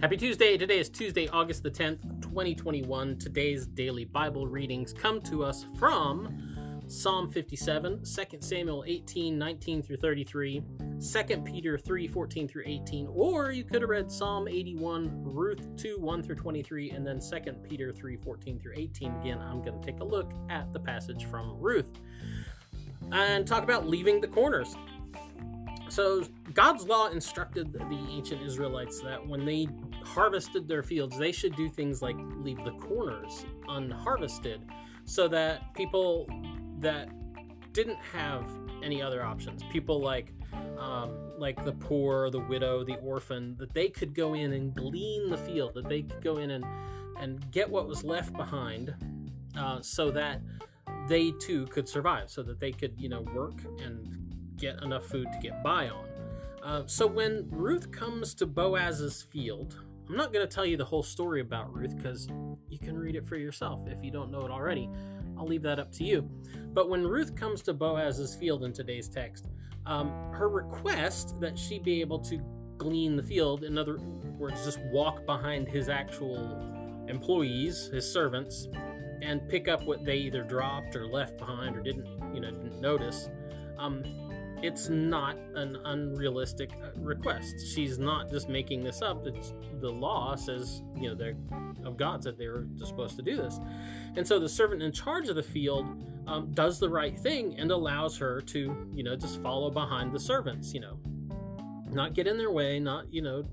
Happy Tuesday. Today is Tuesday, August the 10th, 2021. Today's daily Bible readings come to us from Psalm 57, 2 Samuel 18, 19 through 33, 2 Peter 3, 14 through 18, or you could have read Psalm 81, Ruth 2, 1 through 23, and then 2 Peter 3, 14 through 18. Again, I'm going to take a look at the passage from Ruth and talk about leaving the corners. So, God's law instructed the ancient Israelites that when they harvested their fields, they should do things like leave the corners unharvested so that people that didn't have any other options, people like um, like the poor, the widow, the orphan, that they could go in and glean the field, that they could go in and and get what was left behind, uh, so that they too could survive, so that they could you know work and get enough food to get by on. Uh, so when Ruth comes to Boaz's field, I'm not going to tell you the whole story about Ruth because you can read it for yourself if you don't know it already. I'll leave that up to you. But when Ruth comes to Boaz's field in today's text, um, her request that she be able to glean the field, in other words, just walk behind his actual employees, his servants, and pick up what they either dropped or left behind or didn't, you know, didn't notice. Um, it's not an unrealistic uh, request. She's not just making this up. It's the law says, you know, they're of God said they were supposed to do this. And so the servant in charge of the field um, does the right thing and allows her to, you know, just follow behind the servants, you know, not get in their way, not, you know,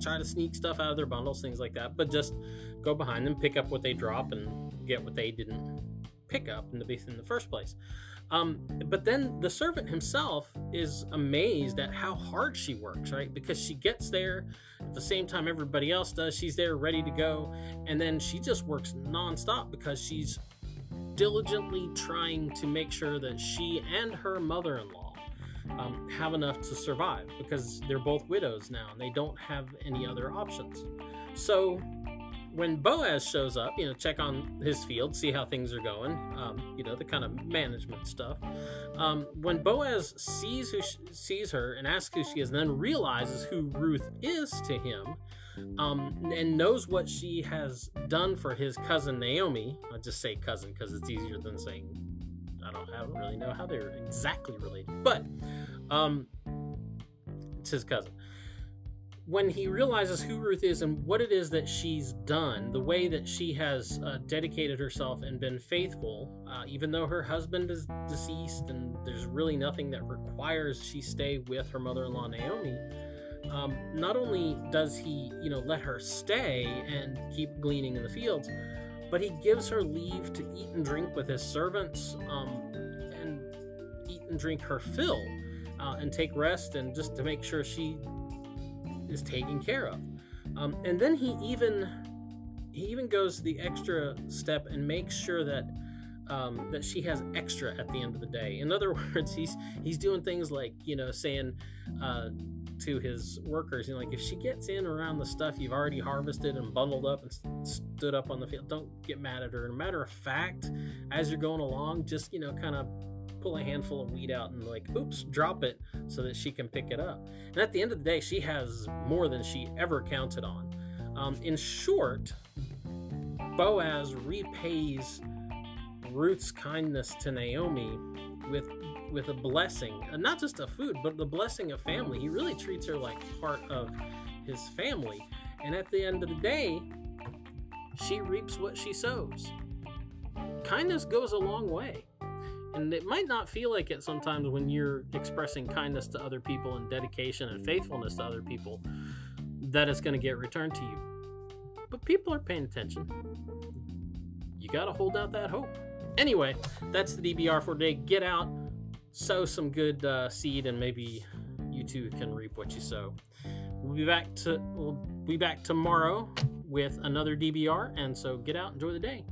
try to sneak stuff out of their bundles, things like that, but just go behind them, pick up what they drop, and get what they didn't pick up in the in the first place. Um, but then the servant himself is amazed at how hard she works, right? Because she gets there at the same time everybody else does. She's there ready to go. And then she just works nonstop because she's diligently trying to make sure that she and her mother in law um, have enough to survive because they're both widows now and they don't have any other options. So when Boaz shows up, you know, check on his field, see how things are going, um, you know, the kind of management stuff. Um, when Boaz sees who sh- sees her and asks who she is, and then realizes who Ruth is to him, um, and knows what she has done for his cousin Naomi. I just say cousin because it's easier than saying I don't, I don't really know how they're exactly related, but um, it's his cousin when he realizes who Ruth is and what it is that she's done, the way that she has uh, dedicated herself and been faithful, uh, even though her husband is deceased and there's really nothing that requires she stay with her mother-in-law Naomi. Um, not only does he, you know, let her stay and keep gleaning in the fields, but he gives her leave to eat and drink with his servants um, and eat and drink her fill uh, and take rest and just to make sure she is taken care of. Um, and then he even he even goes the extra step and makes sure that um, that she has extra at the end of the day. In other words, he's he's doing things like you know saying uh, to his workers, you know, like if she gets in around the stuff you've already harvested and bundled up and st- stood up on the field, don't get mad at her. And matter of fact, as you're going along, just you know kind of pull a handful of weed out and like oops drop it so that she can pick it up. And at the end of the day she has more than she ever counted on. Um, in short boaz repays ruth's kindness to naomi with with a blessing uh, not just of food but the blessing of family. He really treats her like part of his family. And at the end of the day she reaps what she sows. Kindness goes a long way and it might not feel like it sometimes when you're expressing kindness to other people and dedication and faithfulness to other people that it's going to get returned to you. But people are paying attention. You got to hold out that hope. Anyway, that's the DBR for today. Get out, sow some good uh, seed, and maybe you too can reap what you sow. We'll be back to we'll be back tomorrow with another DBR, and so get out, enjoy the day.